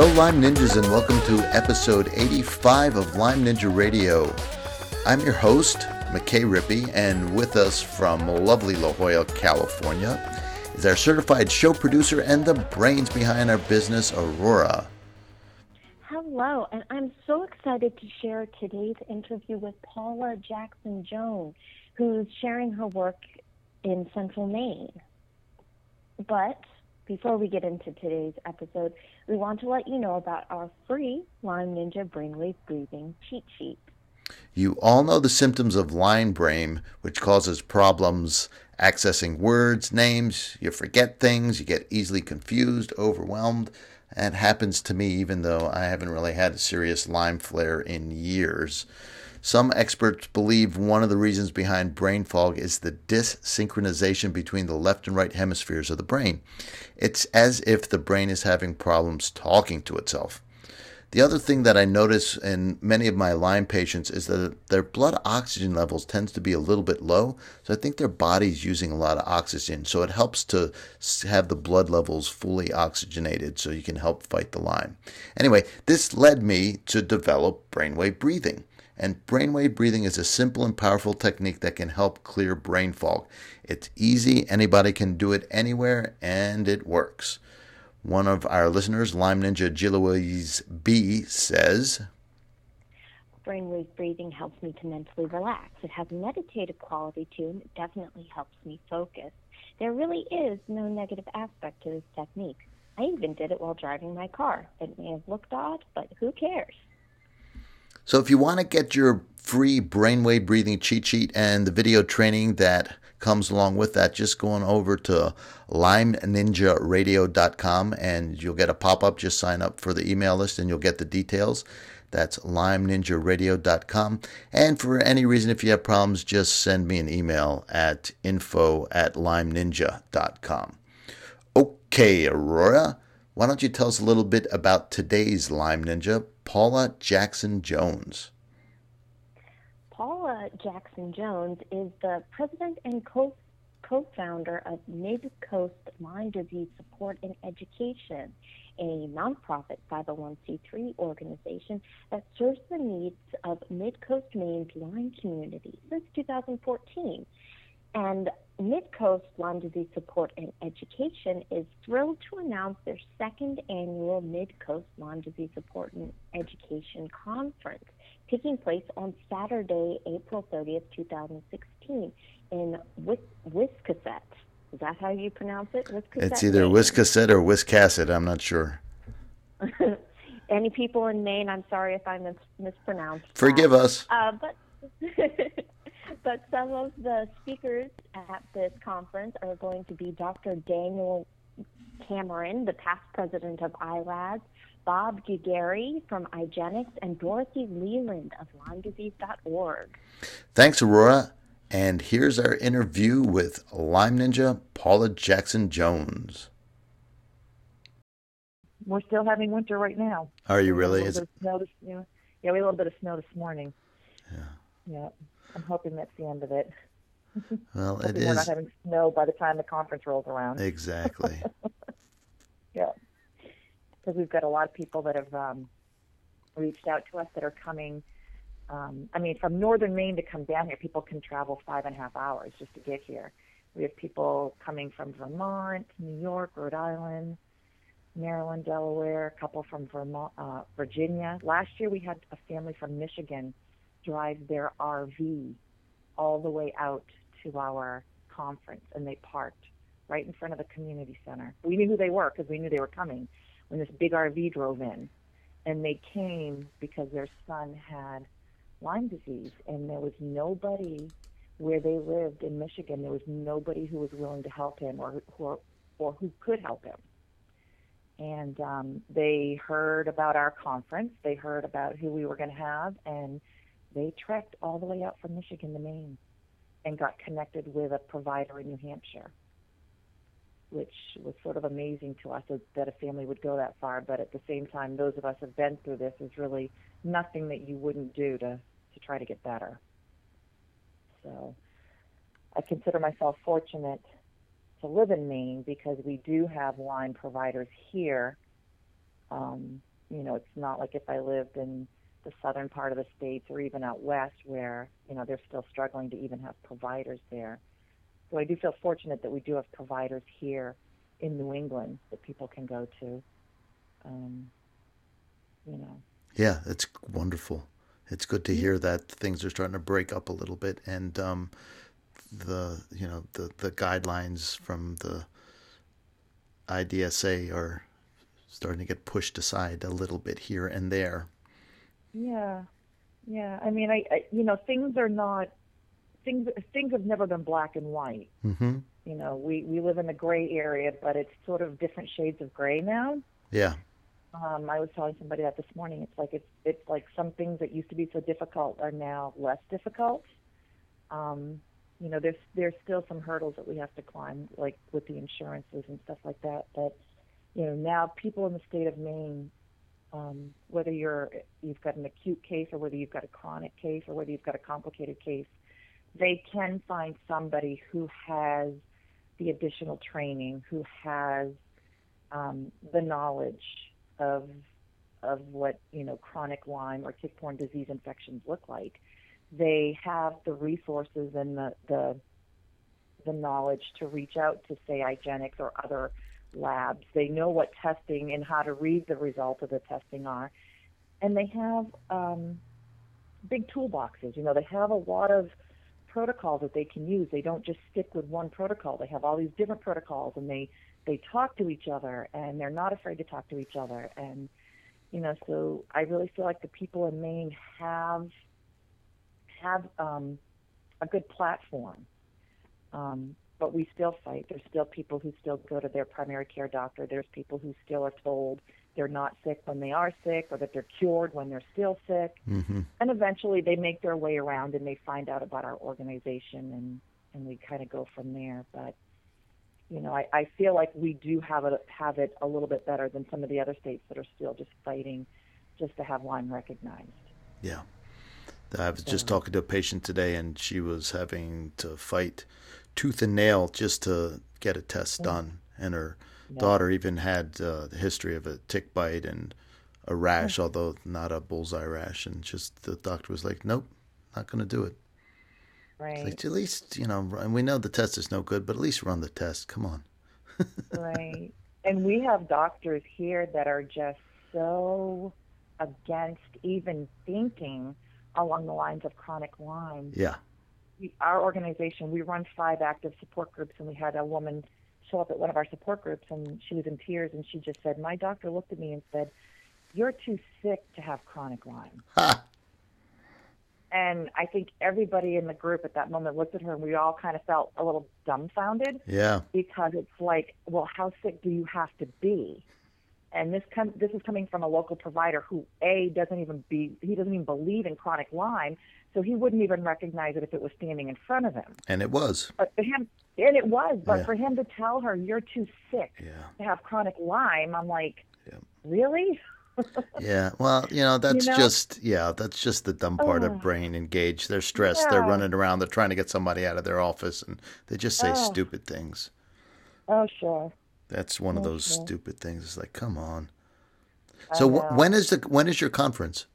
Hello, Lyme Ninjas, and welcome to episode 85 of Lyme Ninja Radio. I'm your host, McKay Rippey, and with us from lovely La Jolla, California, is our certified show producer and the brains behind our business, Aurora. Hello, and I'm so excited to share today's interview with Paula Jackson Jones, who's sharing her work in Central Maine. But before we get into today's episode, we want to let you know about our free Lyme Ninja Brainwave Breathing cheat sheet. You all know the symptoms of Lyme brain, which causes problems accessing words, names. You forget things, you get easily confused, overwhelmed. That happens to me, even though I haven't really had a serious Lyme flare in years. Some experts believe one of the reasons behind brain fog is the dissynchronization between the left and right hemispheres of the brain. It's as if the brain is having problems talking to itself. The other thing that I notice in many of my Lyme patients is that their blood oxygen levels tends to be a little bit low. So I think their body's using a lot of oxygen. So it helps to have the blood levels fully oxygenated so you can help fight the Lyme. Anyway, this led me to develop brainwave breathing. And brainwave breathing is a simple and powerful technique that can help clear brain fog. It's easy, anybody can do it anywhere, and it works. One of our listeners, Lyme Ninja Jiloise B, says Brainwave breathing helps me to mentally relax. It has a meditative quality to it, and it definitely helps me focus. There really is no negative aspect to this technique. I even did it while driving my car. It may have looked odd, but who cares? So, if you want to get your free brainwave breathing cheat sheet and the video training that comes along with that, just going over to lymeninjaradio.com and you'll get a pop up. Just sign up for the email list and you'll get the details. That's lymeninjaradio.com. And for any reason, if you have problems, just send me an email at info at lymeninja.com. Okay, Aurora, why don't you tell us a little bit about today's Lyme Ninja, Paula Jackson Jones? Jackson Jones is the president and co founder of Mid Coast Lyme Disease Support and Education, a nonprofit 501c3 organization that serves the needs of Mid Coast Maine's Lyme community since 2014. And Mid Coast Lyme Disease Support and Education is thrilled to announce their second annual Mid Coast Lyme Disease Support and Education Conference, taking place on Saturday, April 30th, 2016, in Wis- Wiscasset. Is that how you pronounce it? Wiscasset, It's either. Wiscasset or Wiscasset. I'm not sure. Any people in Maine, I'm sorry if I mis- mispronounced. that. Forgive us. Uh, but but some of the speakers at this conference are going to be Dr. Daniel Cameron, the past president of ILADS, Bob Giguere from IGeneX, and Dorothy Leland of LymeDisease.org. Thanks, Aurora. And here's our interview with Lyme Ninja Paula Jackson Jones. We're still having winter right now. Are you really? Is little bit of snow this, you know, yeah, we had a little bit of snow this morning. Yeah. Yeah. I'm hoping that's the end of it. well, it is. We're not having snow by the time the conference rolls around. exactly. Yeah. Because we've got a lot of people that have um, reached out to us that are coming. Um, I mean, from northern Maine to come down here, people can travel five and a half hours just to get here. We have people coming from Vermont, New York, Rhode Island, Maryland, Delaware, a couple from Vermont, uh, Virginia. Last year, we had a family from Michigan drive their RV all the way out to our conference, and they parked right in front of the community center. We knew who they were because we knew they were coming when this big RV drove in. And they came because their son had Lyme disease, and there was nobody where they lived in Michigan. There was nobody who was willing to help him or or, or who could help him. And um, they heard about our conference. They heard about who we were going to have, and they trekked all the way out from Michigan to Maine and got connected with a provider in New Hampshire. Which was sort of amazing to us that a family would go that far. But at the same time, those of us who've been through this is really nothing that you wouldn't do to to try to get better. So I consider myself fortunate to live in Maine because we do have Lyme providers here. Um, you know, it's not like if I lived in the southern part of the states or even out west where, you know, they're still struggling to even have providers there. So I do feel fortunate that we do have providers here in New England that people can go to. Um, you know. Yeah, it's wonderful. It's good to hear that things are starting to break up a little bit, and um, the you know the the guidelines from the IDSA are starting to get pushed aside a little bit here and there. Yeah, yeah. I mean, I, I you know things are not things things have never been black and white. Mm-hmm. You know, we we live in the gray area, but it's sort of different shades of gray now. Yeah. Um, I was telling somebody that this morning. It's like it's it's like some things that used to be so difficult are now less difficult. Um, you know, there's there's still some hurdles that we have to climb, like with the insurances and stuff like that. But you know, now people in the state of Maine, um, whether you're you've got an acute case or whether you've got a chronic case or whether you've got a complicated case, they can find somebody who has the additional training, who has um, the knowledge of of what you know chronic Lyme or tick-borne disease infections look like they have the resources and the, the the knowledge to reach out to say IGeneX or other labs. They know what testing and how to read the result of the testing are, and they have um, big toolboxes. You know, they have a lot of protocols that they can use. They don't just stick with one protocol. They have all these different protocols, and they they talk to each other, and they're not afraid to talk to each other. And you know, so I really feel like the people in Maine have have um, a good platform. Um, but we still fight. There's still people who still go to their primary care doctor. There's people who still are told they're not sick when they are sick or that they're cured when they're still sick. Mm-hmm. And eventually they make their way around and they find out about our organization and, and we kind of go from there. But, you know, I, I feel like we do have it, have it a little bit better than some of the other states that are still just fighting just to have Lyme recognized. Yeah. I was just talking to a patient today, and she was having to fight tooth and nail just to get a test done. And her yeah. daughter even had uh, the history of a tick bite and a rash, yeah. although not a bullseye rash. And just the doctor was like, "Nope, not going to do it." Right. Like, at least you know, and we know the test is no good, but at least run the test. Come on. right. And we have doctors here that are just so against even thinking along the lines of chronic Lyme. Yeah. We, our organization, we run five active support groups, and we had a woman show up at one of our support groups, and she was in tears, and she just said, "My doctor looked at me and said, you're too sick to have chronic Lyme." Ha. And I think everybody in the group at that moment looked at her, and we all kind of felt a little dumbfounded. Yeah. Because it's like, well, how sick do you have to be? And this com- this is coming from a local provider who a doesn't even be he doesn't even believe in chronic Lyme, so he wouldn't even recognize it if it was standing in front of him. And it was. But for him, and it was. But Yeah. for him to tell her you're too sick Yeah. to have chronic Lyme, I'm like, Yeah. really? Yeah. Well, you know, that's know? just yeah, that's just the dumb part Oh. of brain engaged. They're stressed. They're running around. They're trying to get somebody out of their office, and they just say Oh. stupid things. Oh sure. That's one of those sure. stupid things. It's like, come on. So when is the when is your conference?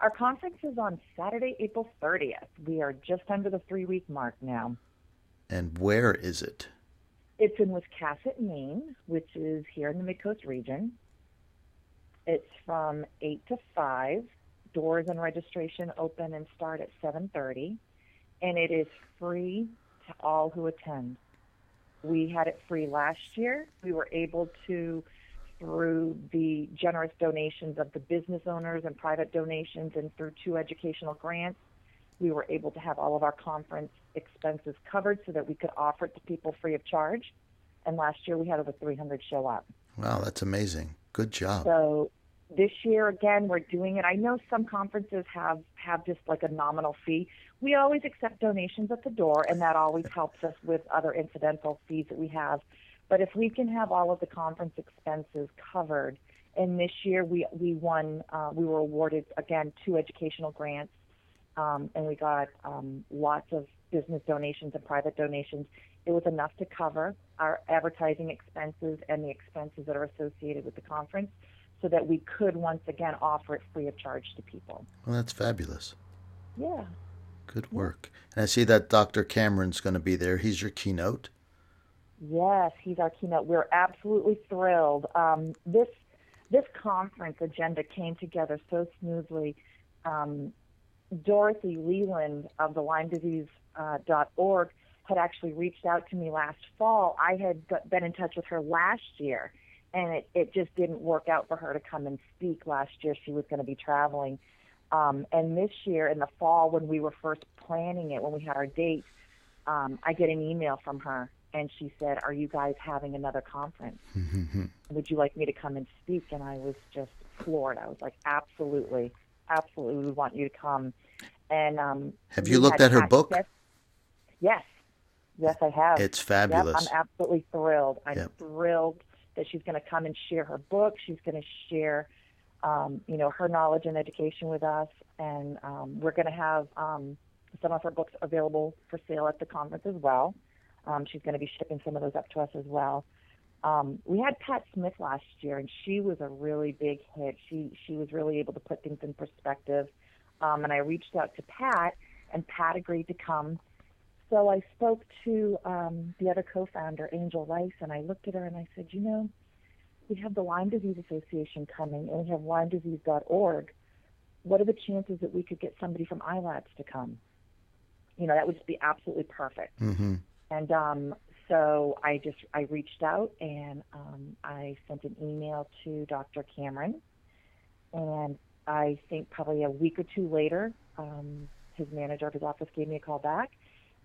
Our conference is on Saturday, April 30th. We are just under the three week mark now. And where is it? It's in Wiscasset, Maine, which is here in the Midcoast region. It's from 8 to 5. Doors and registration open and start at 7:30, and it is free to all who attend. We had it free last year. We were able to through the generous donations of the business owners and private donations and through two educational grants, we were able to have all of our conference expenses covered so that we could offer it to people free of charge. And last year we had over 300 show up. Wow, that's amazing. Good job. So this year again we're doing it. I know some conferences have have just like a nominal fee. We always accept donations at the door and that always helps us with other incidental fees that we have. But if we can have all of the conference expenses covered, and this year we we won, uh, we were awarded again two educational grants, um, and we got um, lots of business donations and private donations. It was enough to cover our advertising expenses and the expenses that are associated with the conference, so that we could once again offer it free of charge to people. Well, that's fabulous. Yeah. Good work. And I see that Dr. Cameron's going to be there. He's your keynote. Yes, he's our keynote. We're absolutely thrilled. Um, this this conference agenda came together so smoothly. Um, Dorothy Leland of the Lyme Disease uh, .org had actually reached out to me last fall. I had been in touch with her last year, and it, it just didn't work out for her to come and speak last year. She was going to be traveling. Um, and this year in the fall, when we were first planning it, when we had our date, um, I get an email from her and she said, "Are you guys having another conference? Would you like me to come and speak?" And I was just floored. I was like, "Absolutely, absolutely, we want you to come." And um, have you looked at her book? Yes, yes, I have. It's fabulous. Yep, I'm absolutely thrilled. I'm yep. thrilled that she's going to come and share her book. She's going to share, um, you know, her knowledge and education with us, and um, we're going to have um, some of her books available for sale at the conference as well. Um, she's going to be shipping some of those up to us as well. Um, we had Pat Smith last year, and she was a really big hit. She she was really able to put things in perspective. Um, and I reached out to Pat, and Pat agreed to come. So I spoke to um, the other co-founder, Angel Rice, and I looked at her and I said, you know, we have the Lyme Disease Association coming, and we have LymeDisease.org. What are the chances that we could get somebody from ILADS to come? You know, that would just be absolutely perfect. Mm-hmm. And um, so I just I reached out and um, I sent an email to Dr. Cameron, and I think probably a week or two later, um, his manager of his office gave me a call back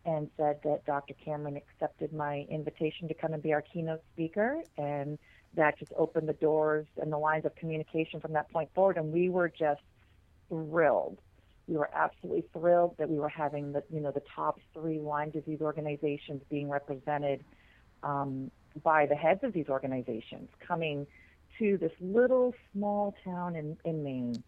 and said that Dr. Cameron accepted my invitation to come and be our keynote speaker, and that just opened the doors and the lines of communication from that point forward. And we were just thrilled we were absolutely thrilled that we were having the you know the top three Lyme disease organizations being represented um, by the heads of these organizations coming to this little small town in, in Maine,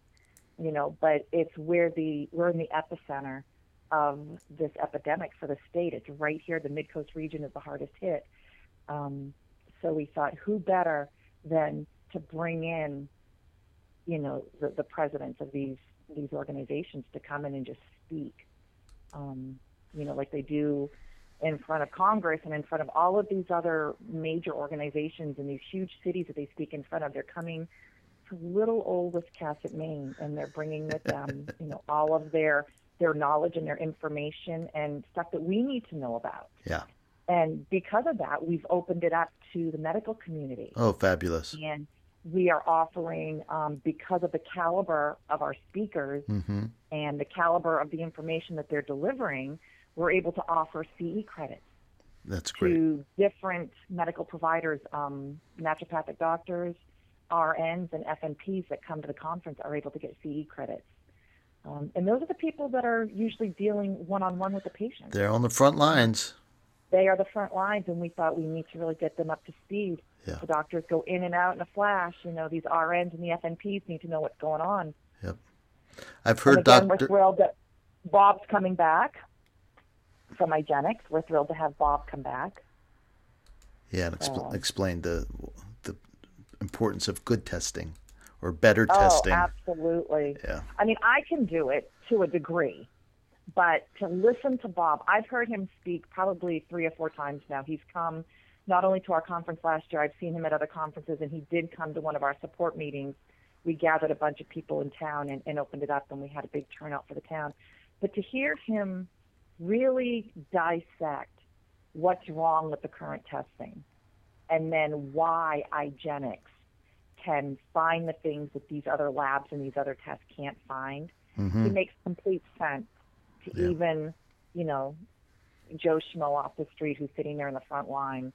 you know, but it's where the we're in the epicenter of this epidemic for the state. It's right here. The Mid Coast region is the hardest hit. Um, so we thought, who better than to bring in, you know, the, the presidents of these these organizations to come in and just speak, um, you know, like they do in front of Congress and in front of all of these other major organizations in these huge cities that they speak in front of. They're coming to little old Wiscasset, Maine, and they're bringing with them, you know, all of their their knowledge and their information and stuff that we need to know about. Yeah. And because of that, we've opened it up to the medical community. Oh, fabulous! And we are offering um, because of the caliber of our speakers mm-hmm. and the caliber of the information that they're delivering, we're able to offer CE credits. That's great. To different medical providers, um, naturopathic doctors, RNs, and FNPs that come to the conference are able to get CE credits. Um, and those are the people that are usually dealing one on one with the patient. They're on the front lines. They are the front lines, and we thought we need to really get them up to speed yeah. The doctors go in and out in a flash. You know, these RNs and the FNPs need to know what's going on. Yep. I've heard again, Dr. We're thrilled that Bob's coming back from IGeneX. We're thrilled to have Bob come back. Yeah, and expl- explain the the importance of good testing or better oh, testing. absolutely. Yeah. I mean, I can do it to a degree, but to listen to Bob, I've heard him speak probably three or four times now. He's come not only to our conference last year, I've seen him at other conferences, and he did come to one of our support meetings. We gathered a bunch of people in town and, and opened it up, and we had a big turnout for the town. But to hear him really dissect what's wrong with the current testing and then why IGeneX can find the things that these other labs and these other tests can't find, mm-hmm. it makes complete sense to Yeah. even, you know, Joe Schmo off the street who's sitting there in the front line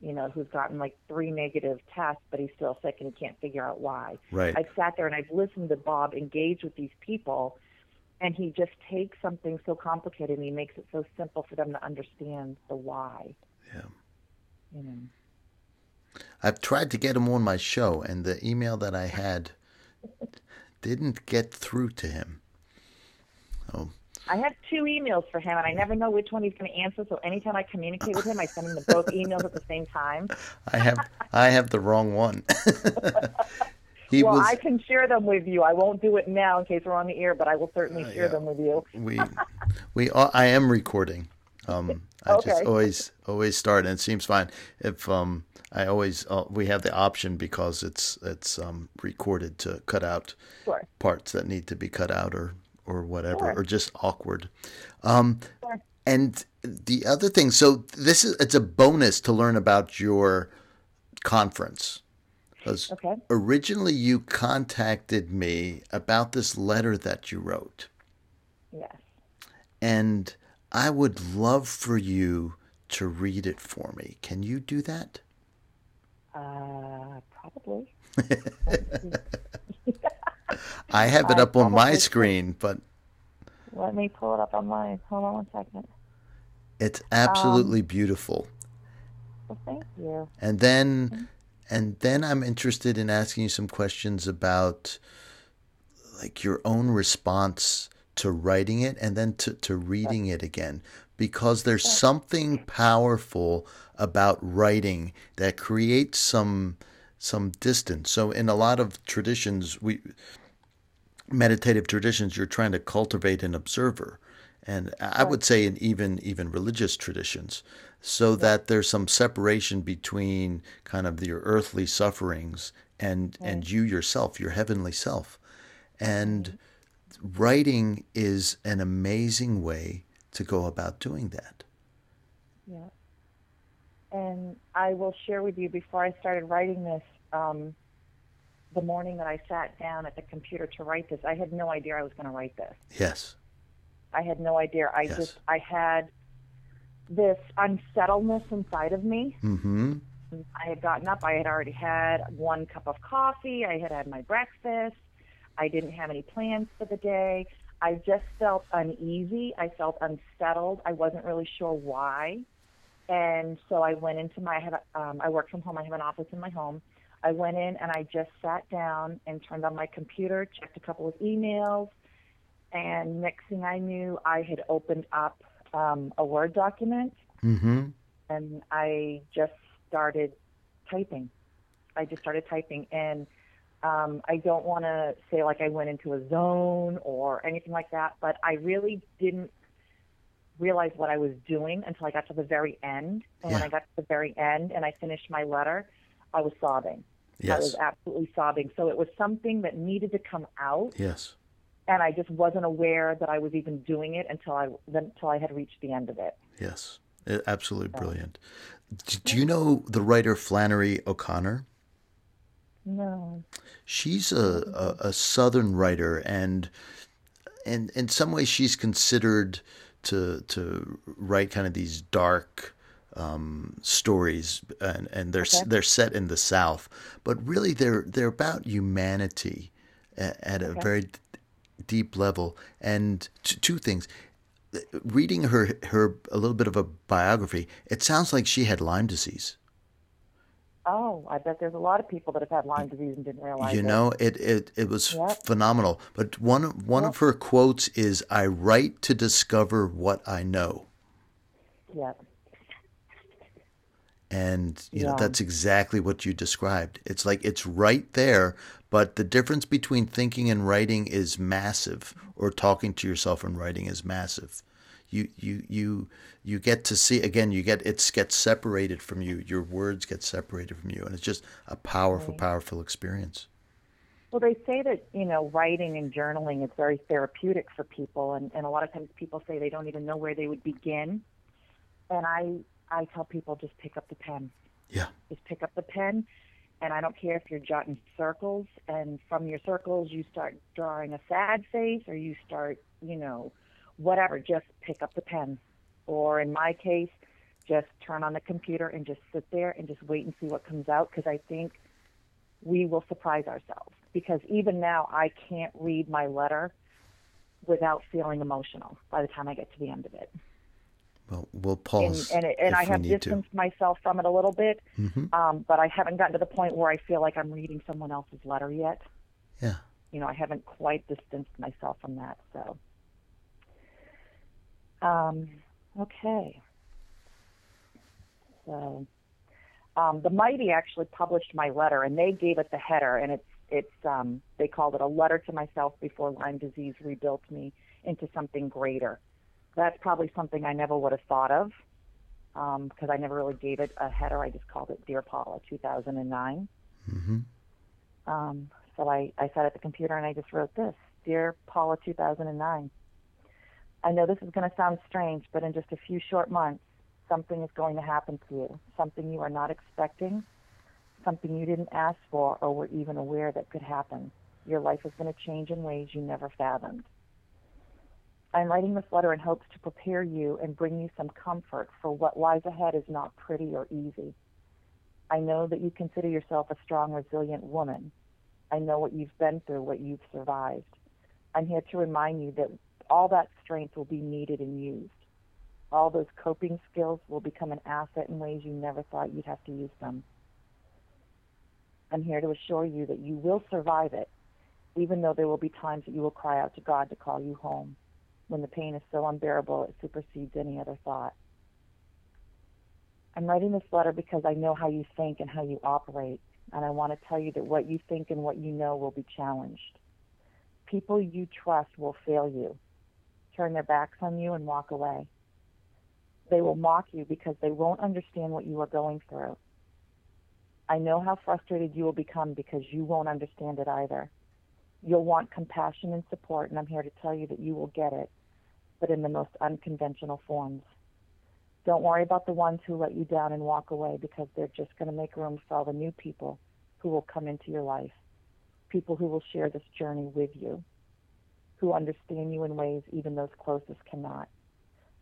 you know, who's gotten like three negative tests, but he's still sick and he can't figure out why. Right. I've sat there and I've listened to Bob engage with these people, and he just takes something so complicated and he makes it so simple for them to understand the why. Yeah. You know. I've tried to get him on my show, and the email that I had didn't get through to him. Oh, I have two emails for him, and I never know which one he's going to answer. So anytime I communicate with him, I send him the both emails at the same time. I have I have the wrong one. he well, was I can share them with you. I won't do it now in case we're on the air, but I will certainly Uh, share yeah. them with you. we we are, I am recording. Um, I just always always start, and it seems fine. If um, I always uh, we have the option because it's it's um, recorded to cut out Sure. parts that need to be cut out or or whatever Sure. or just awkward. Um, Sure. and the other thing, so this is it's a bonus to learn about your conference. Okay. originally you contacted me about this letter that you wrote. Yes. And I would love for you to read it for me. Can you do that? Uh, probably. I have it I up on my screen, but Let me pull it up on mine. Hold on one second. it's absolutely beautiful. Well, thank you. And then and then I'm interested in asking you some questions about like your own response to writing it and then to, to reading it again because there's something powerful about writing that creates some some distance. So in a lot of traditions we meditative traditions you're trying to cultivate an observer. And i would say in even even religious traditions so that there's some separation between kind of your earthly sufferings and and you yourself your heavenly self. And mm-hmm. Writing is an amazing way to go about doing that Yeah. And I will share with you before I started writing this, um, the morning that I sat down at the computer to write this, I had no idea I was going to write this. yes I had no idea. I Yes. just, I had this unsettledness inside of me. mhm I had gotten up. I had already had one cup of coffee. I had had my breakfast. I didn't have any plans for the day. I just felt uneasy. I felt unsettled. I wasn't really sure why. And so I went into my, I have, a- um, I work from home. I have an office in my home. I went in and I just sat down and turned on my computer, checked a couple of emails, and next thing I knew, I had opened up um, a Word document mhm and I just started typing. I just started typing, and um, I don't want to say like I went into a zone or anything like that, but I really didn't realize what I was doing until I got to the very end. And when I got to the very end and I finished my letter, I was sobbing. Yes. I was absolutely sobbing. So it was something that needed to come out, yes and I just wasn't aware that I was even doing it until I until I had reached the end of it. yes absolutely brilliant do you know the writer flannery o'connor No. she's a, a, a southern writer and and in some ways she's considered to to write kind of these dark um, stories and, and they're Okay. they're set in the south but really they're they're about humanity at, at a very d- deep level and t- two things reading her her a little bit of a biography it sounds like she had Lyme disease Oh, I bet there's a lot of people that have had Lyme disease and didn't realize it. You know, it it, it was Yep. phenomenal. But one one of her quotes is, "I write to discover what I know," Yeah. and you know Yeah. that's exactly what you described. It's like it's right there, but the difference between thinking and writing is massive, or talking to yourself and writing is massive. You you you you get to see again. You get it gets separated from you. Your words get separated from you, and it's just a powerful, powerful experience. Well, they say that, you know, writing and journaling is very therapeutic for people. And, and a lot of times people say they don't even know where they would begin. And I, I tell people just pick up the pen. Yeah. Just pick up the pen. And I don't care if you're jotting circles. And from your circles, you start drawing a sad face or you start, you know, whatever. Just pick up the pen. Or in my case, just turn on the computer and just sit there and just wait and see what comes out. Because I think we will surprise ourselves because even now I can't read my letter without feeling emotional by the time I get to the end of it. Well, we'll pause. And, and, it, and I have distanced myself from it a little bit, Mhm. um, but I haven't gotten to the point where I feel like I'm reading someone else's letter yet. Yeah. You know, I haven't quite distanced myself from that. So, um, okay. So, um, the Mighty actually published my letter, and they gave it the header, and it's it's um, they called it a letter to myself before Lyme disease rebuilt me into something greater. That's probably something I never would have thought of because I never really gave it a header. I just called it Dear Paula 2009. hmm Um, so I, I sat at the computer and I just wrote this Dear Paula 2009. I know this is going to sound strange, but in just a few short months, something is going to happen to you, something you are not expecting, something you didn't ask for or were even aware that could happen. Your life is going to change in ways you never fathomed. I'm writing this letter in hopes to prepare you and bring you some comfort for what lies ahead is not pretty or easy. I know that you consider yourself a strong, resilient woman. I know what you've been through, what you've survived. I'm here to remind you that all that strength will be needed and used. All those coping skills will become an asset in ways you never thought you'd have to use them. I'm here to assure you that you will survive it, even though there will be times that you will cry out to God to call you home, when the pain is so unbearable it supersedes any other thought. I'm writing this letter because I know how you think and how you operate, and I want to tell you that what you think and what you know will be challenged. People you trust will fail you, turn their backs on you, and walk away. They will mock you because they won't understand what you are going through. I know how frustrated you will become because you won't understand it either. You'll want compassion and support, and I'm here to tell you that you will get it, but in the most unconventional forms. Don't worry about the ones who let you down and walk away because they're just going to make room for all the new people who will come into your life, people who will share this journey with you, who understand you in ways even those closest cannot.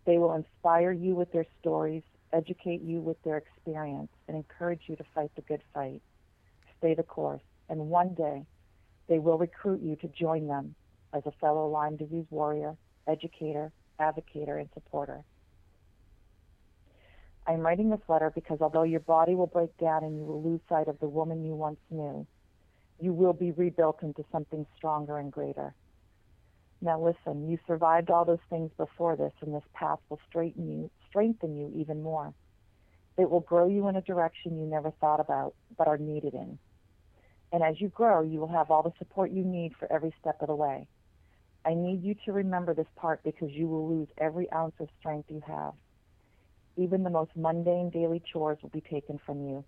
They will inspire you with their stories, educate you with their experience, and encourage you to fight the good fight. Stay the course, and one day they will recruit you to join them as a fellow Lyme disease warrior, educator, advocator, and supporter. I'm writing this letter because although your body will break down and you will lose sight of the woman you once knew, you will be rebuilt into something stronger and greater. Now listen, you survived all those things before this, and this path will straighten you, strengthen you even more. It will grow you in a direction you never thought about, but are needed in. And as you grow, you will have all the support you need for every step of the way. I need you to remember this part because you will lose every ounce of strength you have. Even the most mundane daily chores will be taken from you.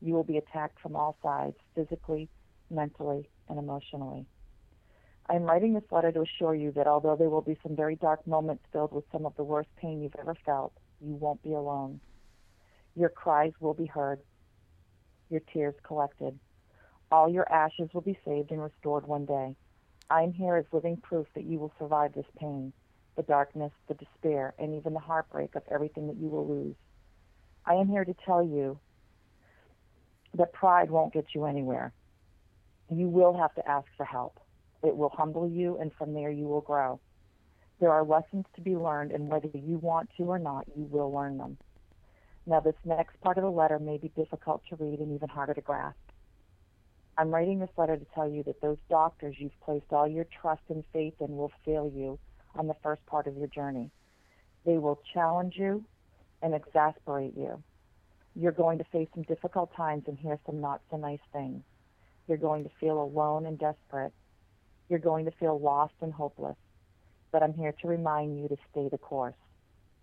You will be attacked from all sides, physically, mentally, and emotionally. I am writing this letter to assure you that although there will be some very dark moments filled with some of the worst pain you've ever felt, you won't be alone. Your cries will be heard, your tears collected. All your ashes will be saved and restored one day. I am here as living proof that you will survive this pain, the darkness, the despair, and even the heartbreak of everything that you will lose. I am here to tell you that pride won't get you anywhere. You will have to ask for help. It will humble you, and from there you will grow. There are lessons to be learned, and whether you want to or not, you will learn them. Now, this next part of the letter may be difficult to read and even harder to grasp. I'm writing this letter to tell you that those doctors you've placed all your trust and faith in will fail you on the first part of your journey. They will challenge you and exasperate you. You're going to face some difficult times and hear some not so nice things. You're going to feel alone and desperate. You're going to feel lost and hopeless. But I'm here to remind you to stay the course.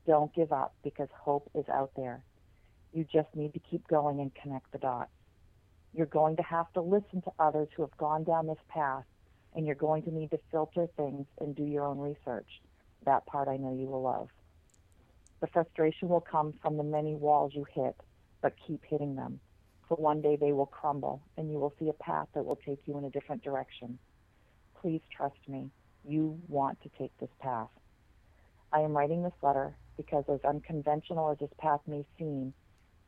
Don't give up because hope is out there. You just need to keep going and connect the dots. You're going to have to listen to others who have gone down this path, and you're going to need to filter things and do your own research. That part I know you will love. The frustration will come from the many walls you hit, but keep hitting them. For one day they will crumble, and you will see a path that will take you in a different direction. Please trust me. You want to take this path. I am writing this letter because, as unconventional as this path may seem,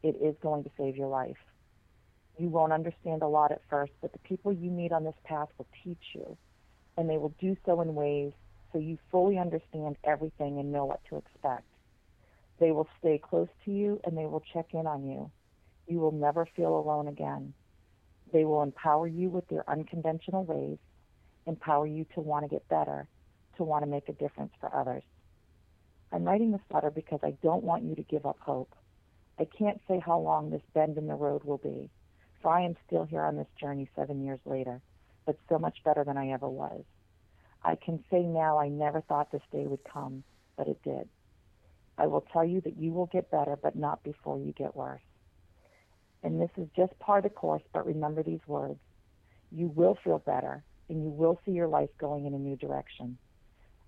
it is going to save your life. You won't understand a lot at first, but the people you meet on this path will teach you, and they will do so in ways so you fully understand everything and know what to expect. They will stay close to you and they will check in on you. You will never feel alone again. They will empower you with their unconventional ways, empower you to want to get better, to want to make a difference for others. I'm writing this letter because I don't want you to give up hope. I can't say how long this bend in the road will be, for I am still here on this journey seven years later, but so much better than I ever was. I can say now I never thought this day would come, but it did. I will tell you that you will get better, but not before you get worse. And this is just part of the course, but remember these words. You will feel better, and you will see your life going in a new direction.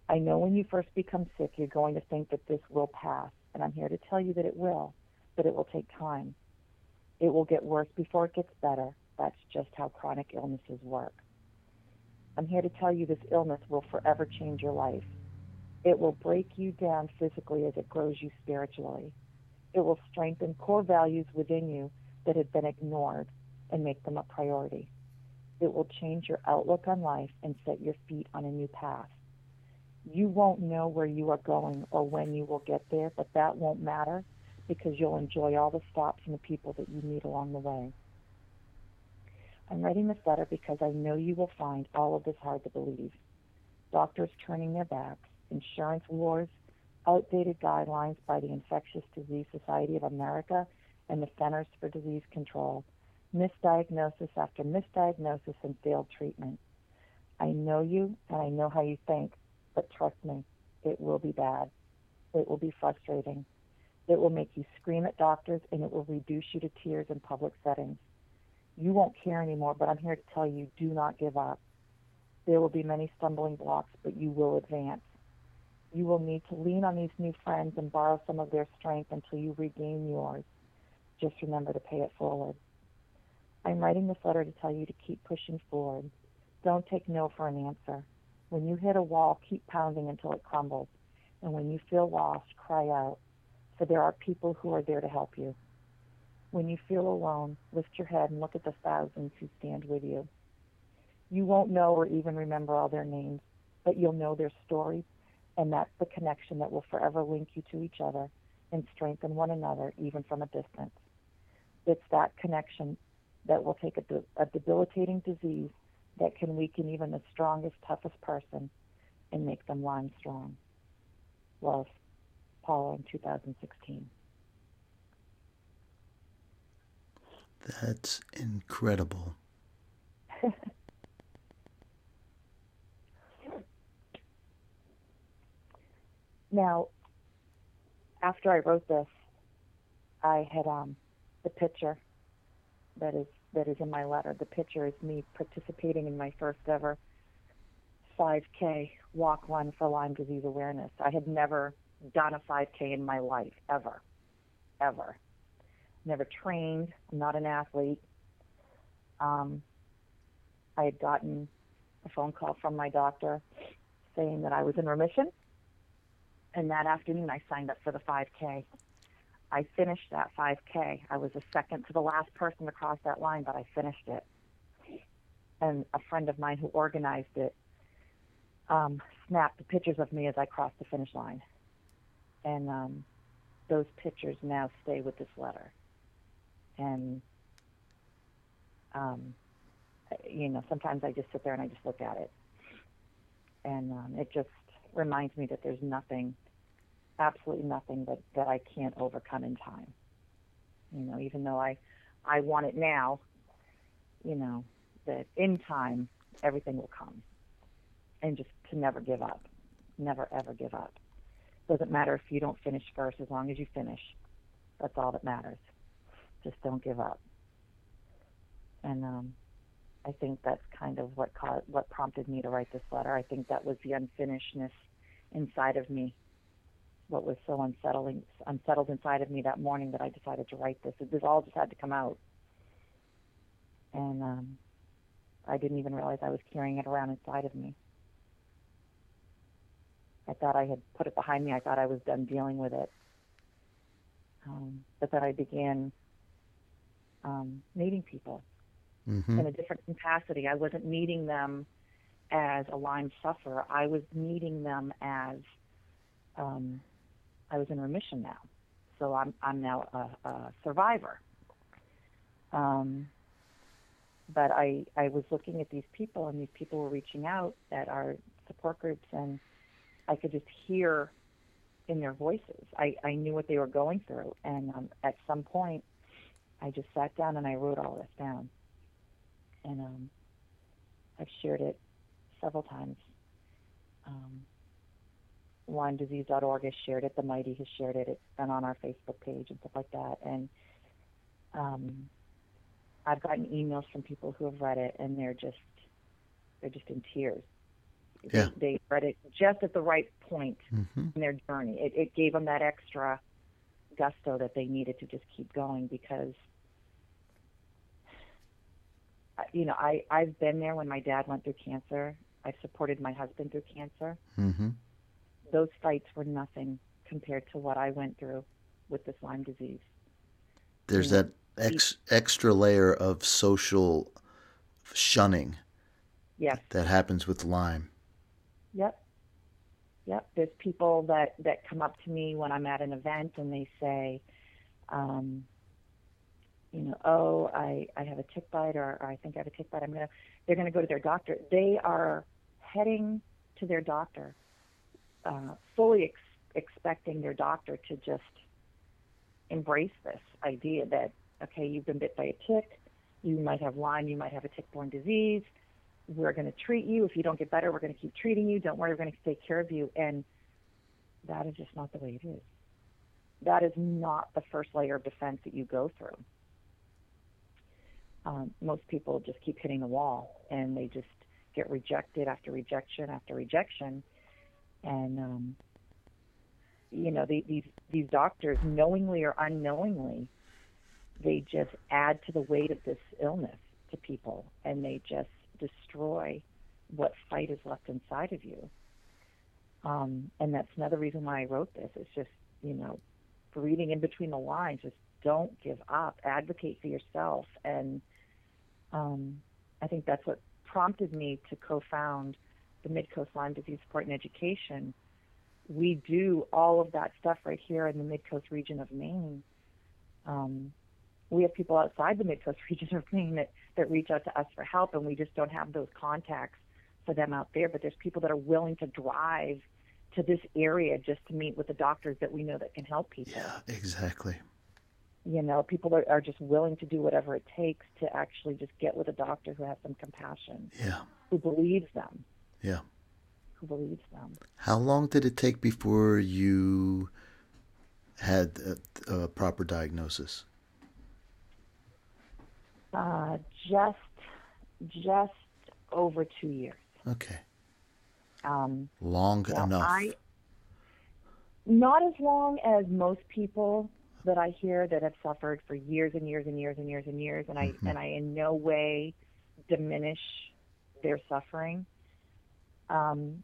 I know when you first become sick, you're going to think that this will pass, and I'm here to tell you that it will, but it will take time. It will get worse before it gets better. That's just how chronic illnesses work. I'm here to tell you this illness will forever change your life. It will break you down physically as it grows you spiritually. It will strengthen core values within you that had been ignored and make them a priority. It will change your outlook on life and set your feet on a new path. You won't know where you are going or when you will get there, but that won't matter because you'll enjoy all the stops and the people that you meet along the way. I'm writing this letter because I know you will find all of this hard to believe. Doctors turning their backs, insurance wars, outdated guidelines by the Infectious Disease Society of America and the Centers for Disease Control, misdiagnosis after misdiagnosis and failed treatment. I know you and I know how you think, but trust me, it will be bad. It will be frustrating. It will make you scream at doctors and it will reduce you to tears in public settings. You won't care anymore, but I'm here to tell you do not give up. There will be many stumbling blocks, but you will advance. You will need to lean on these new friends and borrow some of their strength until you regain yours. Just remember to pay it forward. I'm writing this letter to tell you to keep pushing forward. Don't take no for an answer. When you hit a wall, keep pounding until it crumbles. And when you feel lost, cry out, for there are people who are there to help you. When you feel alone, lift your head and look at the thousands who stand with you. You won't know or even remember all their names, but you'll know their stories, and that's the connection that will forever link you to each other and strengthen one another even from a distance. It's that connection that will take a, de- a debilitating disease that can weaken even the strongest, toughest person and make them lying strong. Love, Paula in 2016. That's incredible. now, after I wrote this, I had um, the picture that is that is in my letter. The picture is me participating in my first ever 5K walk run for Lyme disease awareness. I had never done a 5K in my life, ever, ever. Never trained. I'm not an athlete. Um, I had gotten a phone call from my doctor saying that I was in remission. And that afternoon, I signed up for the 5K. I finished that 5K. I was the second to the last person to cross that line, but I finished it. And a friend of mine who organized it um, snapped the pictures of me as I crossed the finish line. And um, those pictures now stay with this letter. And, um, you know, sometimes I just sit there and I just look at it. And um, it just reminds me that there's nothing absolutely nothing that, that I can't overcome in time. You know, even though I, I want it now, you know, that in time everything will come. And just to never give up. Never ever give up. Doesn't matter if you don't finish first as long as you finish. That's all that matters. Just don't give up. And um I think that's kind of what caused, what prompted me to write this letter. I think that was the unfinishedness inside of me what was so unsettling, unsettled inside of me that morning that I decided to write this. This all just had to come out, and um, I didn't even realize I was carrying it around inside of me. I thought I had put it behind me. I thought I was done dealing with it, um, but then I began um, meeting people Mm-hmm. in a different capacity. I wasn't meeting them as a Lyme sufferer. I was meeting them as um, I was in remission now. so I'm I'm now a, a survivor. Um, but I I was looking at these people, and these people were reaching out at our support groups, and I could just hear in their voices. I I knew what they were going through, and um, at some point, I just sat down and I wrote all this down, and um, I've shared it several times. Um, LymeDisease.org has shared it. The Mighty has shared it. It's been on our Facebook page and stuff like that. And um, I've gotten emails from people who have read it, and they're just they're just in tears. Yeah. They, they read it just at the right point hmm in their journey. It, it gave them that extra gusto that they needed to just keep going because, you know, I I've been there when my dad went through cancer. I've supported my husband through cancer. hmm Those fights were nothing compared to what I went through with this Lyme disease. There's that ex- extra layer of social shunning Yes. that happens with Lyme. Yep. Yep. There's people that that come up to me when I'm at an event and they say, um, you know, oh, I I have a tick bite or, or I think I have a tick bite. I'm gonna. They're gonna go to their doctor. They are heading to their doctor, uh, fully ex- expecting their doctor to just embrace this idea that okay, you've been bit by a tick. You might have Lyme. You might have a tick-borne disease we're going to treat you. If you don't get better, we're going to keep treating you. Don't worry, we're going to take care of you. And that is just not the way it is. That is not the first layer of defense that you go through. Um, most people just keep hitting the wall and they just get rejected after rejection after rejection. And, um, you know, the, these, these doctors, knowingly or unknowingly, they just add to the weight of this illness to people and they just destroy what fight is left inside of you. Um, and that's another reason why I wrote this. It's just, you know, reading in between the lines, just don't give up, advocate for yourself. And um, I think that's what prompted me to co found the Mid Coast Lyme Disease Support and Education. We do all of that stuff right here in the Midcoast region of Maine. Um, we have people outside the Midcoast region of Maine that, that reach out to us for help, and we just don't have those contacts for them out there. But there's people that are willing to drive to this area just to meet with the doctors that we know that can help people. Yeah, exactly. You know, people are, are just willing to do whatever it takes to actually just get with a doctor who has some compassion, Yeah, who believes them, yeah. who believes them. How long did it take before you had a, a proper diagnosis? Uh, just, just over two years. Okay, Um, long Well, enough. I, not as long as most people that I hear that have suffered for years and years and years and years and years, and I Mhm. and I in no way diminish their suffering. Um,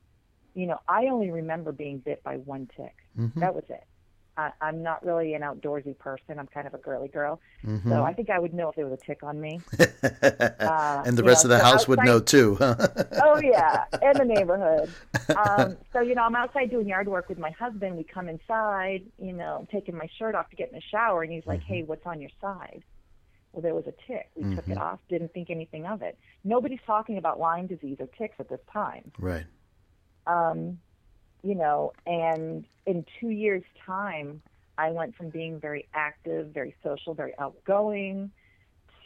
you know, I only remember being bit by one tick. Mhm, That was it. I, I'm not really an outdoorsy person. I'm kind of a girly girl, mhm. so I think I would know if there was a tick on me. uh, and the rest know, of the so house would know too. oh yeah, in the neighborhood. Um, so you know, I'm outside doing yard work with my husband. We come inside, you know, taking my shirt off to get in the shower, and he's like, Mm-hmm. "Hey, what's on your side?" Well, there was a tick. We took Mhm. it off. Didn't think anything of it. Nobody's talking about Lyme disease or ticks at this time. right. Um, you know, and in two years' time, I went from being very active, very social, very outgoing,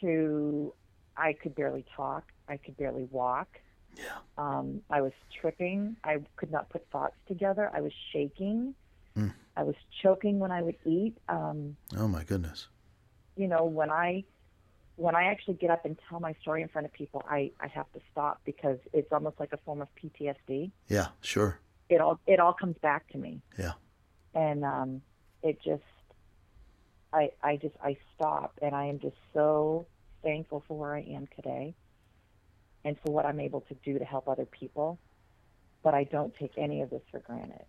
to I could barely talk. I could barely walk. Yeah. Um, I was tripping. I could not put thoughts together. I was shaking. Mm. I was choking when I would eat. Um, Oh my goodness. you know, when I when I actually get up and tell my story in front of people, I, I have to stop because it's almost like a form of PTSD. Yeah, sure. It all it all comes back to me. Yeah. And um, it just I I just I stop and I am just so thankful for where I am today and for what I'm able to do to help other people. But I don't take any of this for granted.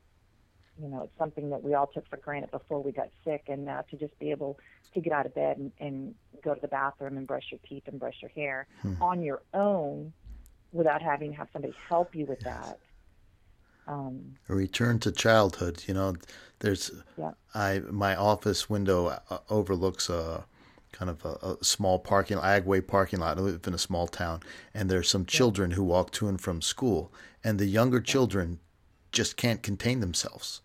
You know, it's something that we all took for granted before we got sick, and now to just be able to get out of bed and, and go to the bathroom and brush your teeth and brush your hair Hmm. on your own without having to have somebody help you with that. Um, A return to childhood. You know, there's Yeah. I my office window uh, overlooks a kind of a, a small parking Agway parking lot. I live in a small town, and there's some children who walk to and from school, and the younger children just can't contain themselves.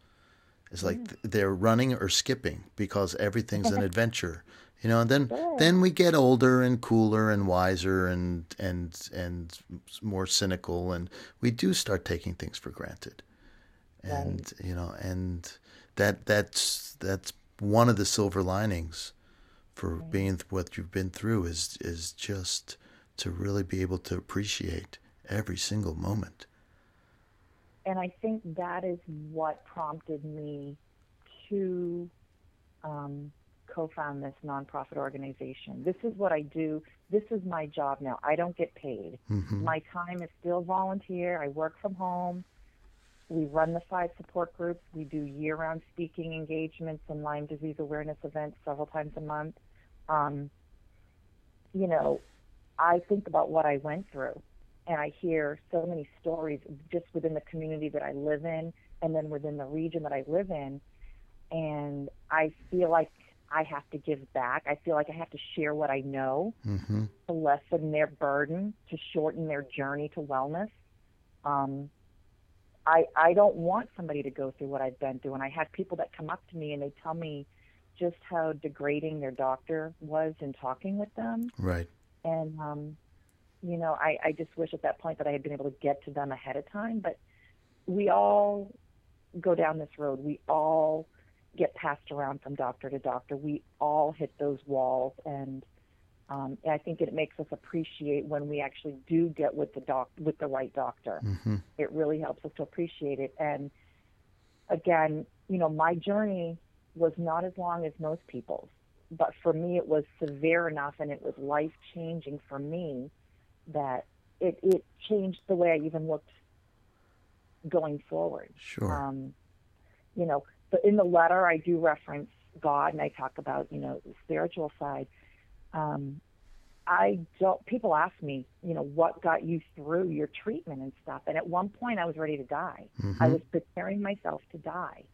It's like mm. th- they're running or skipping because everything's an adventure. You know, and then Sure. then we get older and cooler and wiser and and and more cynical, and we do start taking things for granted and you know and that that's that's one of the silver linings for being what you've been through is is just to really be able to appreciate every single moment and I think that is what prompted me to um, co-found this nonprofit organization. This is what I do. This is my job now. I don't get paid. hmm My time is still volunteer. I work from home. We run the five support groups. We do year-round speaking engagements and Lyme disease awareness events several times a month. Um, you know, I think about what I went through, and I hear so many stories just within the community that I live in, and then within the region that I live in, and I feel like I have to give back. I feel like I have to share what I know hmm to lessen their burden, to shorten their journey to wellness. Um, I I don't want somebody to go through what I've been through, and I have people that come up to me and they tell me just how degrading their doctor was in talking with them, right and um, you know I I just wish at that point that I had been able to get to them ahead of time. But we all go down this road. We all get passed around from doctor to doctor. We all hit those walls, and um, I think it makes us appreciate when we actually do get with the doc with the right doctor. hmm It really helps us to appreciate it. And again, you know, my journey was not as long as most people's, but for me, it was severe enough, and it was life changing for me that it it changed the way I even looked going forward. sure Um, you know, but in the letter, I do reference God and I talk about, you know, the spiritual side. Um, I don't, people ask me, you know, what got you through your treatment and stuff. And at one point, I was ready to die. Mhm. I was preparing myself to die.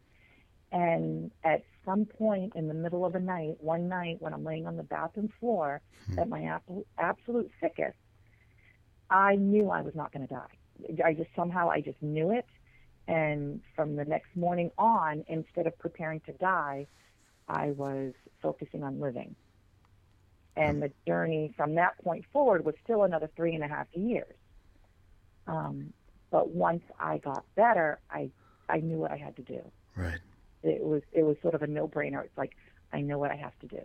And at some point in the middle of the night, one night when I'm laying on the bathroom floor at my absolute sickest, I knew I was not going to die. I just somehow I just knew it. And from the next morning on, instead of preparing to die, I was focusing on living. And the journey from that point forward was still another three and a half years. Um, but once I got better, I I knew what I had to do. right It was it was sort of a no brainer. It's like I know what I have to do.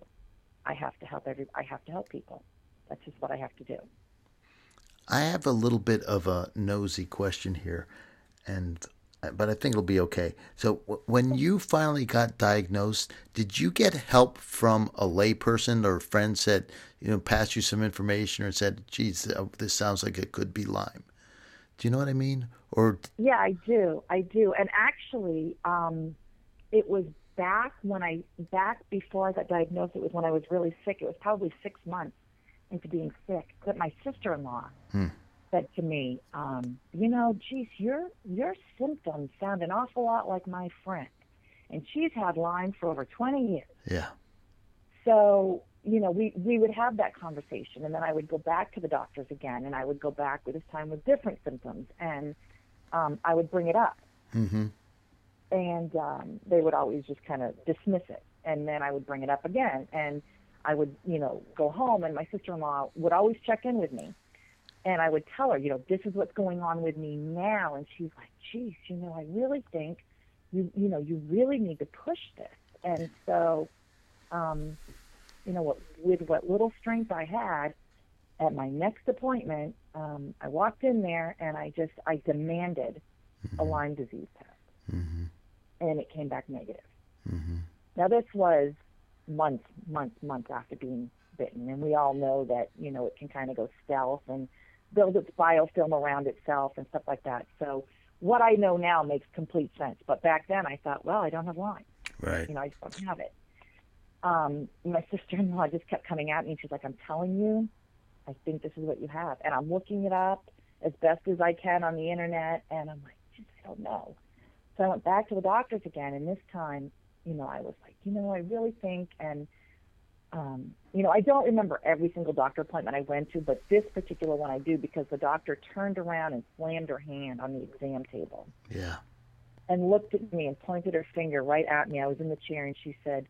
I have to help every. I have to help people. That's just what I have to do. I have a little bit of a nosy question here, and but I think it'll be okay. So, w- when you finally got diagnosed, did you get help from a layperson or a friend said, you know, passed you some information or said, "Geez, uh, this sounds like it could be Lyme." Do you know what I mean? Or Yeah, I do. I do. And actually, um, it was back when I back before I got diagnosed. It was when I was really sick. It was probably six months into being sick that my sister-in-law Hmm. said to me, um, "You know, geez, your your symptoms sound an awful lot like my friend, and she's had Lyme for over 20 years." yeah, So, you know, we, we would have that conversation, and then I would go back to the doctors again, and I would go back with this time with different symptoms, and um, I would bring it up, mm-hmm. and um, they would always just kind of dismiss it, and then I would bring it up again, and I would, you know, go home, and my sister-in-law would always check in with me, and I would tell her, you know, this is what's going on with me now, and she's like, geez, you know, I really think you, you know, you really need to push this, and so um, you know, what, with what little strength I had, at my next appointment, um, I walked in there and I just I demanded a Lyme disease test, Mm-hmm. and it came back negative. Mm-hmm. Now this was months, months, months after being bitten, and we all know that you know it can kind of go stealth and build its biofilm around itself and stuff like that. So what I know now makes complete sense, but back then I thought, well, I don't have Lyme. right, you know, I just don't have it. Um, my sister-in-law just kept coming at me. She's like, "I'm telling you, I think this is what you have." And I'm looking it up as best as I can on the internet, and I'm like, I don't know. So I went back to the doctors again, and this time, you know, I was like, you know, I really think, and um, you know, I don't remember every single doctor appointment I went to, but this particular one I do because the doctor turned around and slammed her hand on the exam table. Yeah. And looked at me and pointed her finger right at me. I was in the chair, and she said,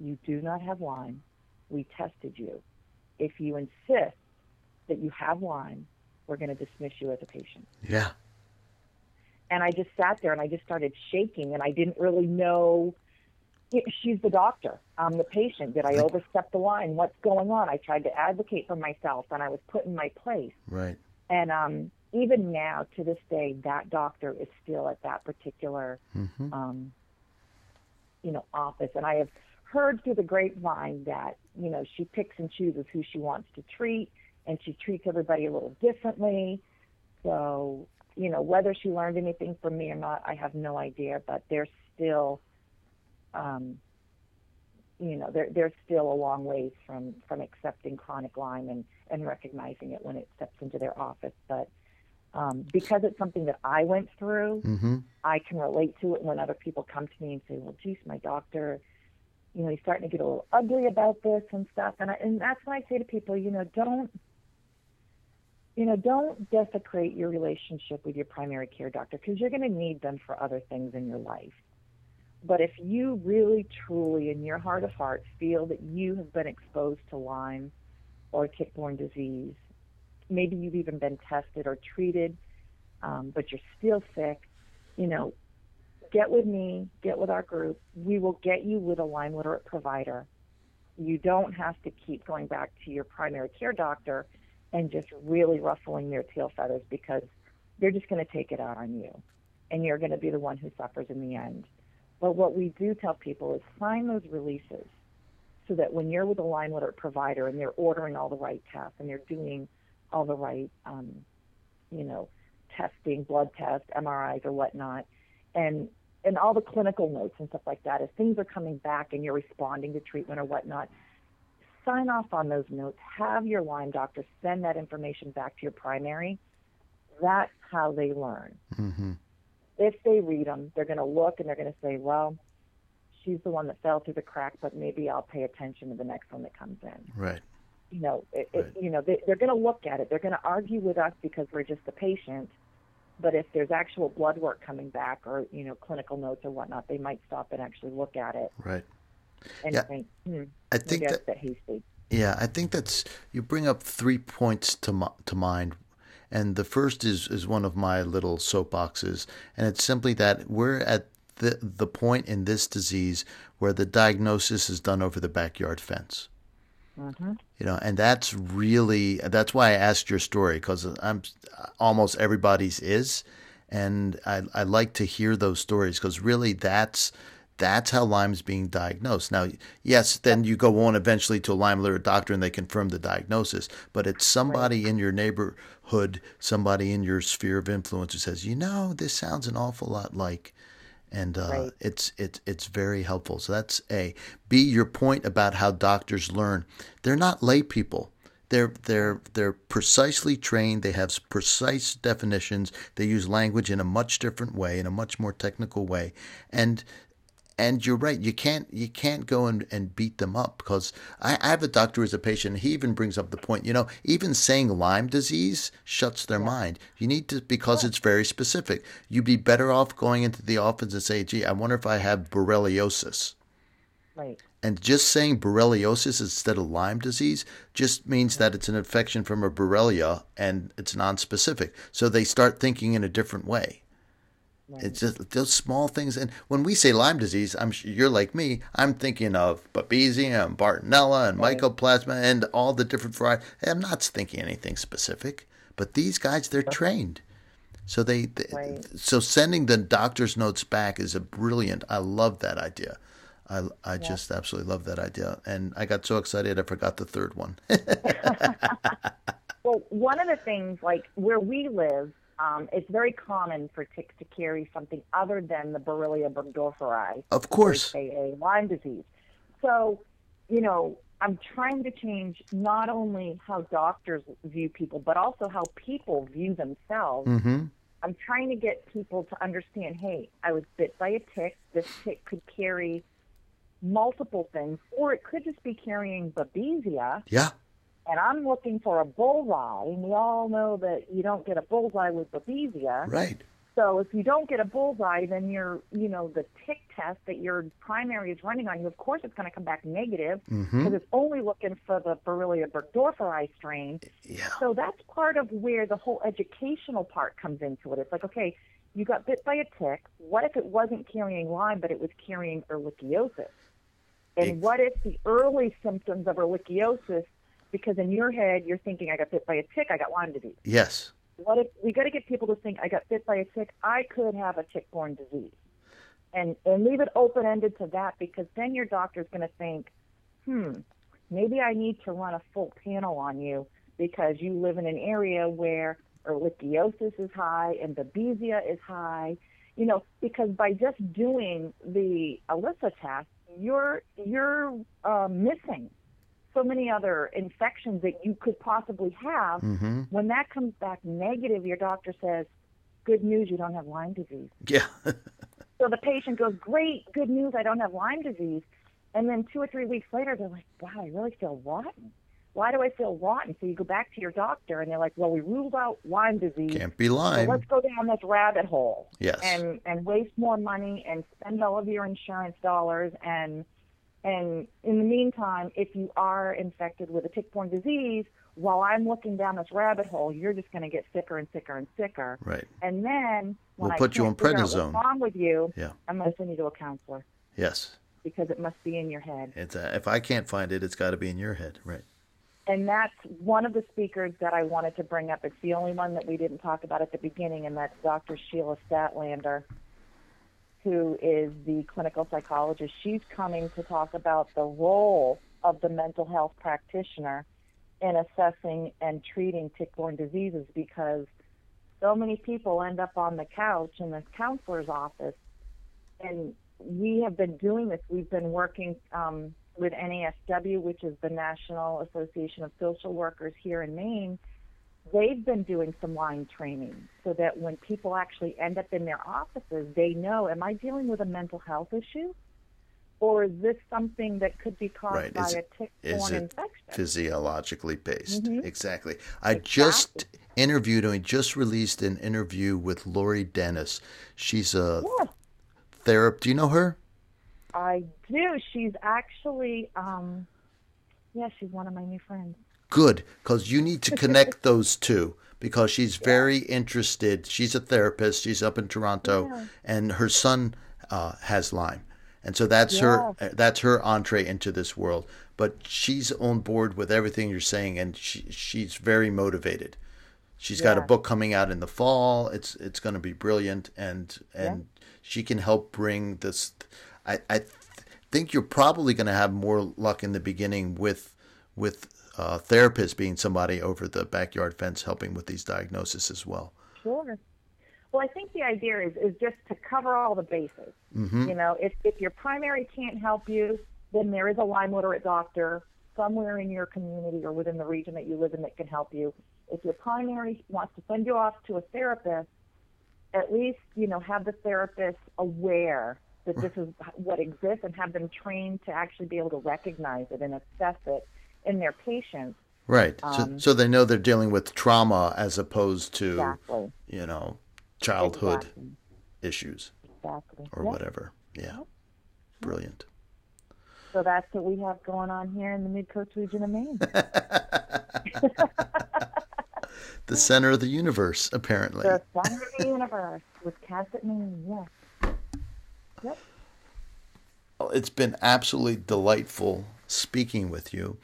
"You do not have Lyme. We tested you. If you insist that you have Lyme, we're going to dismiss you as a patient." Yeah. And I just sat there and I just started shaking, and I didn't really know she's the doctor. I'm the patient. Did I overstep the line? What's going on? I tried to advocate for myself, and I was put in my place. Right. And um, even now, to this day, that doctor is still at that particular, mm-hmm. um, you know, office. And I have heard through the grapevine that you know she picks and chooses who she wants to treat, and she treats everybody a little differently. So, you know, whether she learned anything from me or not, I have no idea. But there's still um, you know, they're, they're still a long ways from, from accepting chronic Lyme and, and recognizing it when it steps into their office. But um, because it's something that I went through, mm-hmm. I can relate to it when other people come to me and say, well, geez, my doctor, you know, he's starting to get a little ugly about this and stuff. And, I, and that's when I say to people, you know, don't, you know, don't desecrate your relationship with your primary care doctor because you're going to need them for other things in your life. But if you really, truly, in your heart of hearts, feel that you have been exposed to Lyme or tick-borne disease, maybe you've even been tested or treated, um, but you're still sick, you know, get with me, get with our group. We will get you with a Lyme literate provider. You don't have to keep going back to your primary care doctor and just really ruffling their tail feathers because they're just going to take it out on you. And you're going to be the one who suffers in the end. But what we do tell people is sign those releases so that when you're with a Lyme literate provider and they're ordering all the right tests and they're doing all the right, um, you know, testing, blood tests, MRIs or whatnot, and and all the clinical notes and stuff like that, if things are coming back and you're responding to treatment or whatnot, sign off on those notes. Have your Lyme doctor send that information back to your primary. That's how they learn. Mm-hmm if they read them, they're going to look and they're going to say, well, she's the one that fell through the crack, but maybe I'll pay attention to the next one that comes in. Right. You know, it, right. it, you know, they, they're going to look at it. They're going to argue with us because we're just the patient. But if there's actual blood work coming back or you know clinical notes or whatnot, they might stop and actually look at it. Right. And yeah. think, hmm, I think that, that hasty. Yeah, I think that's you bring up three points to to mind. And the first is, is one of my little soapboxes, and it's simply that we're at the, the point in this disease where the diagnosis is done over the backyard fence. Mm-hmm. You know, and that's really that's why I asked your story because I'm almost everybody's is, and I I like to hear those stories because really that's that's how Lyme's being diagnosed. Now, yes, then you go on eventually to a Lyme literate doctor and they confirm the diagnosis, but it's somebody in your neighborhood, somebody in your sphere of influence who says, you know, this sounds an awful lot like, and uh, right. it's it's it's very helpful. So that's A. B. Your point about how doctors learn, they're not lay people. They're they're they're precisely trained. They have precise definitions. They use language in a much different way, in a much more technical way, and and you're right. You can't you can't go and, and beat them up because I, I have a doctor who's a patient. He even brings up the point. You know, even saying Lyme disease shuts their yeah. mind. You need to because yeah. it's very specific. You'd be better off going into the office and say, "Gee, I wonder if I have borreliosis." Right. And just saying borreliosis instead of Lyme disease just means that it's an infection from a Borrelia and it's non-specific. So they start thinking in a different way. Right. It's just those small things. And when we say Lyme disease, I'm you're like me. I'm thinking of Babesia and Bartonella and right. Mycoplasma and all the different varieties. I'm not thinking anything specific. But these guys, they're trained. So they, they right. so sending the doctor's notes back is a brilliant. I love that idea. I, I yeah. just absolutely love that idea. And I got so excited I forgot the third one. well, one of the things like where we live, um, it's very common for ticks to carry something other than the Borrelia burgdorferi, of course, aka Lyme disease. So, you know, I'm trying to change not only how doctors view people, but also how people view themselves. Mm-hmm. I'm trying to get people to understand, hey, I was bit by a tick. This tick could carry multiple things, or it could just be carrying babesia. Yeah. And I'm looking for a bullseye, and we all know that you don't get a bullseye with babesia. Right. So if you don't get a bullseye, then your, you know, the tick test that your primary is running on you, of course, it's going to come back negative because Mm-hmm. it's only looking for the Borrelia burgdorferi strain. Yeah. So that's part of where the whole educational part comes into it. It's like, okay, you got bit by a tick. What if it wasn't carrying Lyme, but it was carrying ehrlichiosis? And Ex- what if the early symptoms of ehrlichiosis, because in your head you're thinking, I got bit by a tick, I got Lyme disease. Yes. What if we got to get people to think, I got bit by a tick, I could have a tick-borne disease, and and leave it open-ended to that because then your doctor's going to think, hmm, maybe I need to run a full panel on you because you live in an area where ehrlichiosis is high and babesia is high. You know, because by just doing the ELISA test, you're you're uh, missing so many other infections that you could possibly have. Mm-hmm. When that comes back negative, your doctor says, "Good news, you don't have Lyme disease." Yeah. So the patient goes, "Great, good news, I don't have Lyme disease." And then two or three weeks later, they're like, "Wow, I really feel rotten. Why do I feel rotten?" So you go back to your doctor, and they're like, "Well, we ruled out Lyme disease. Can't be So Lyme. let's go down this rabbit hole Yes. and and waste more money and spend all of your insurance dollars and and in the meantime, if you are infected with a tick-borne disease, while I'm looking down this rabbit hole, you're just going to get sicker and sicker and sicker. Right. And then when We'll I put you on prednisone. What's wrong with you? Yeah. I'm going to send you to a counselor Yes. because it must be in your head. It's uh if I can't find it, it's got to be in your head. Right. And that's one of the speakers that I wanted to bring up. It's the only one that we didn't talk about at the beginning, and that's Dr. Sheila Statlender, who is the clinical psychologist. She's coming to talk about the role of the mental health practitioner in assessing and treating tick-borne diseases because so many people end up on the couch in the counselor's office and we have been doing this. We've been working um, with NASW, which is the National Association of Social Workers here in Maine. They've been doing some Lyme training so that when people actually end up in their offices, they know, am I dealing with a mental health issue? Or is this something that could be caused Right. by Is a tick-borne infection? Physiologically based. Mhm. Exactly. I just interviewed and we just released an interview with Lori Dennis. She's a Yeah, therapist. Do you know her? I do. She's actually, um, yeah, she's one of my new friends. Good, because you need to connect those two because she's very interested. She's a therapist. She's up in Toronto, Yeah. and her son uh, has Lyme, and so that's her. That's her entree into this world. But she's on board with everything you're saying, and she, she's very motivated. She's got a book coming out in the fall. It's it's going to be brilliant, and and she can help bring this. I I th- think you're probably going to have more luck in the beginning with with uh, therapists being somebody over the backyard fence helping with these diagnoses as well. Sure. Well, I think the idea is, is just to cover all the bases. hmm You know, if, if your primary can't help you, then there is a Lyme literate doctor somewhere in your community or within the region that you live in that can help you. If your primary wants to send you off to a therapist, at least, you know, have the therapist aware that this is what exists and have them trained to actually be able to recognize it and assess it in their patients. Right. so, Um, so they know they're dealing with trauma as opposed to Exactly. you know childhood Exactly. issues Exactly. or Yep. whatever. Yeah. Brilliant. So that's what we have going on here in the Mid Coast region of Maine. The center of the universe, apparently. the center of the universe Wiscasset, Maine. Yes. Yep. Well, It's been absolutely delightful speaking with you.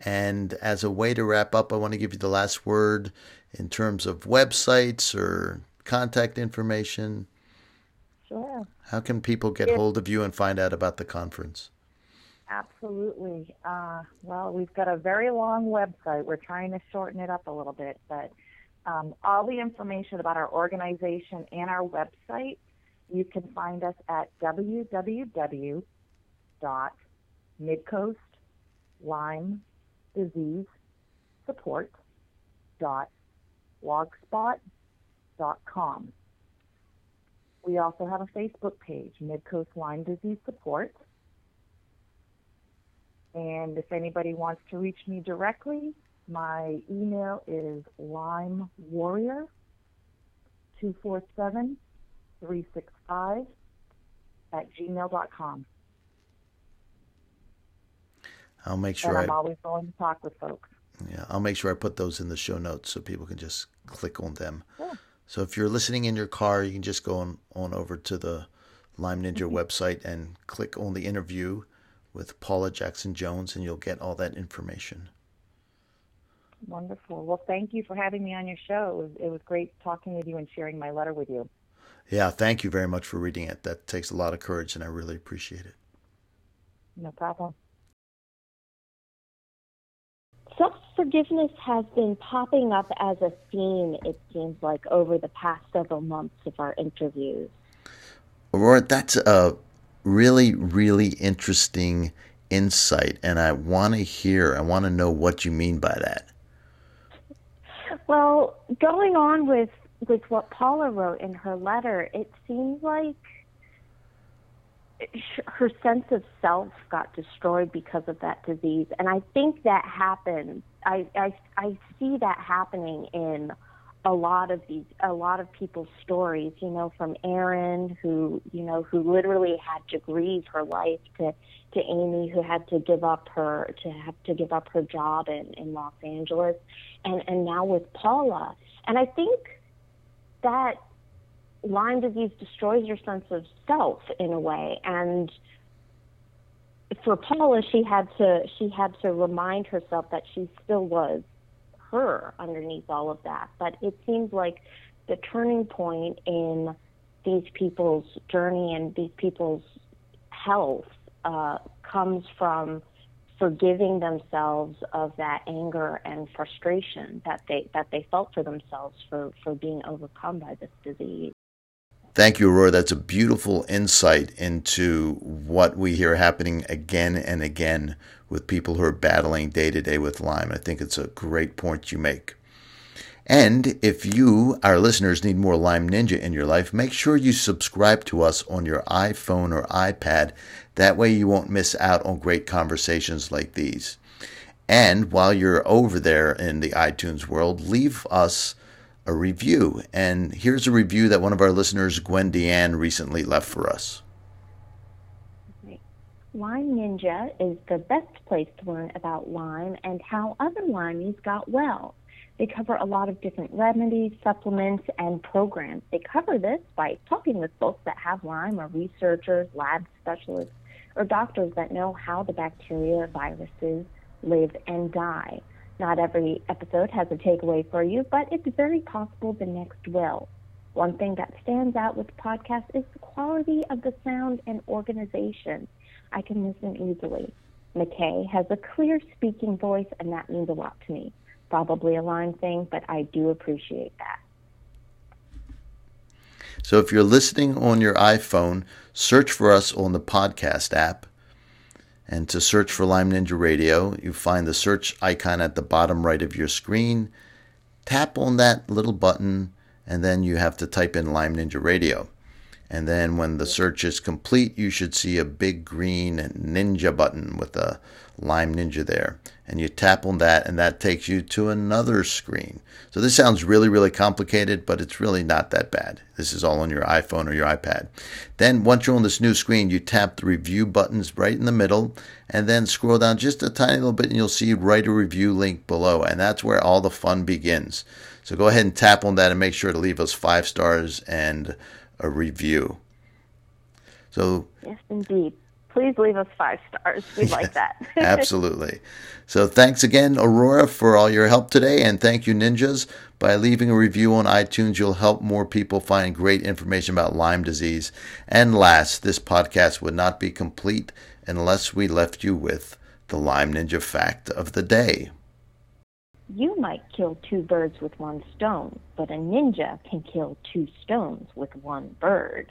And as a way to wrap up, I want to give you the last word in terms of websites or contact information. Sure. How can people get If- hold of you and find out about the conference? Absolutely. Uh, well, we've got a very long website. We're trying to shorten it up a little bit, but um, all the information about our organization and our website, you can find us at www.midcoastlymeDiseaseSupport.blogspot.com. We also have a Facebook page, Midcoast Lyme Disease Support. And if anybody wants to reach me directly, my email is limewarrior247 365 at gmail.com. I'll make sure and I'm I, always willing to talk with folks. Yeah, I'll make sure I put those in the show notes so people can just click on them. Yeah. So if you're listening in your car, you can just go on, on over to the Lyme Ninja Mm-hmm. website and click on the interview with Paula Jackson Jones, and you'll get all that information. Wonderful. Well, thank you for having me on your show. It was, it was great talking with you and sharing my letter with you. Yeah, thank you very much for reading it. That takes a lot of courage, and I really appreciate it. No problem. Self forgiveness has been popping up as a theme, it seems like, over the past several months of our interviews. Aurora, that's a really, really interesting insight, and I want to hear, I want to know what you mean by that. Well, going on with with what Paula wrote in her letter, it seems like her sense of self got destroyed because of that disease, and I think that happens. I I, I see that happening in a lot of these a lot of people's stories you know from Erin who you know who literally had to grieve her life to to Amy who had to give up her to have to give up her job in in Los Angeles and and now with Paula and I think that Lyme disease destroys your sense of self in a way and for Paula she had to she had to remind herself that she still was her underneath all of that. But it seems like the turning point in these people's journey and these people's health uh, comes from forgiving themselves of that anger and frustration that they that they felt for themselves for for being overcome by this disease. Thank you, Aurora. That's a beautiful insight into what we hear happening again and again with people who are battling day to day with Lyme. I think it's a great point you make. And if you, our listeners, need more Lyme Ninja in your life, make sure you subscribe to us on your iPhone or iPad. That way you won't miss out on great conversations like these. And while you're over there in the iTunes world, leave us a review. And here's a review that one of our listeners, Gwen Deanne, recently left for us. Lyme Ninja is the best place to learn about Lyme and how other Lymies got well. They cover a lot of different remedies, supplements, and programs. They cover this by talking with folks that have Lyme or researchers, lab specialists, or doctors that know how the bacteria, viruses live and die. Not every episode has a takeaway for you, but it's very possible the next will. One thing that stands out with podcasts is the quality of the sound and organization. I can listen easily. McKay has a clear speaking voice, and that means a lot to me. Probably a Lyme thing, but I do appreciate that. So if you're listening on your iPhone, search for us on the podcast app. And to search for Lyme Ninja Radio, you find the search icon at the bottom right of your screen. Tap on that little button, and then you have to type in Lyme Ninja Radio. And then when the search is complete, you should see a big green ninja button with a Lyme Ninja there. And you tap on that, and that takes you to another screen. So this sounds really, really complicated, but it's really not that bad. This is all on your iPhone or your iPad. Then once you're on this new screen, you tap the review buttons right in the middle, and then scroll down just a tiny little bit, and you'll see write a review link below. And that's where all the fun begins. So go ahead and tap on that and make sure to leave us five stars and a review. So yes, indeed. Please leave us five stars. We like that. Absolutely. So thanks again, Aurora, for all your help today, and thank you, ninjas. By leaving a review on iTunes, you'll help more people find great information about Lyme disease. And last, this podcast would not be complete unless we left you with the Lyme Ninja fact of the day. You might kill two birds with one stone, but a ninja can kill two stones with one bird.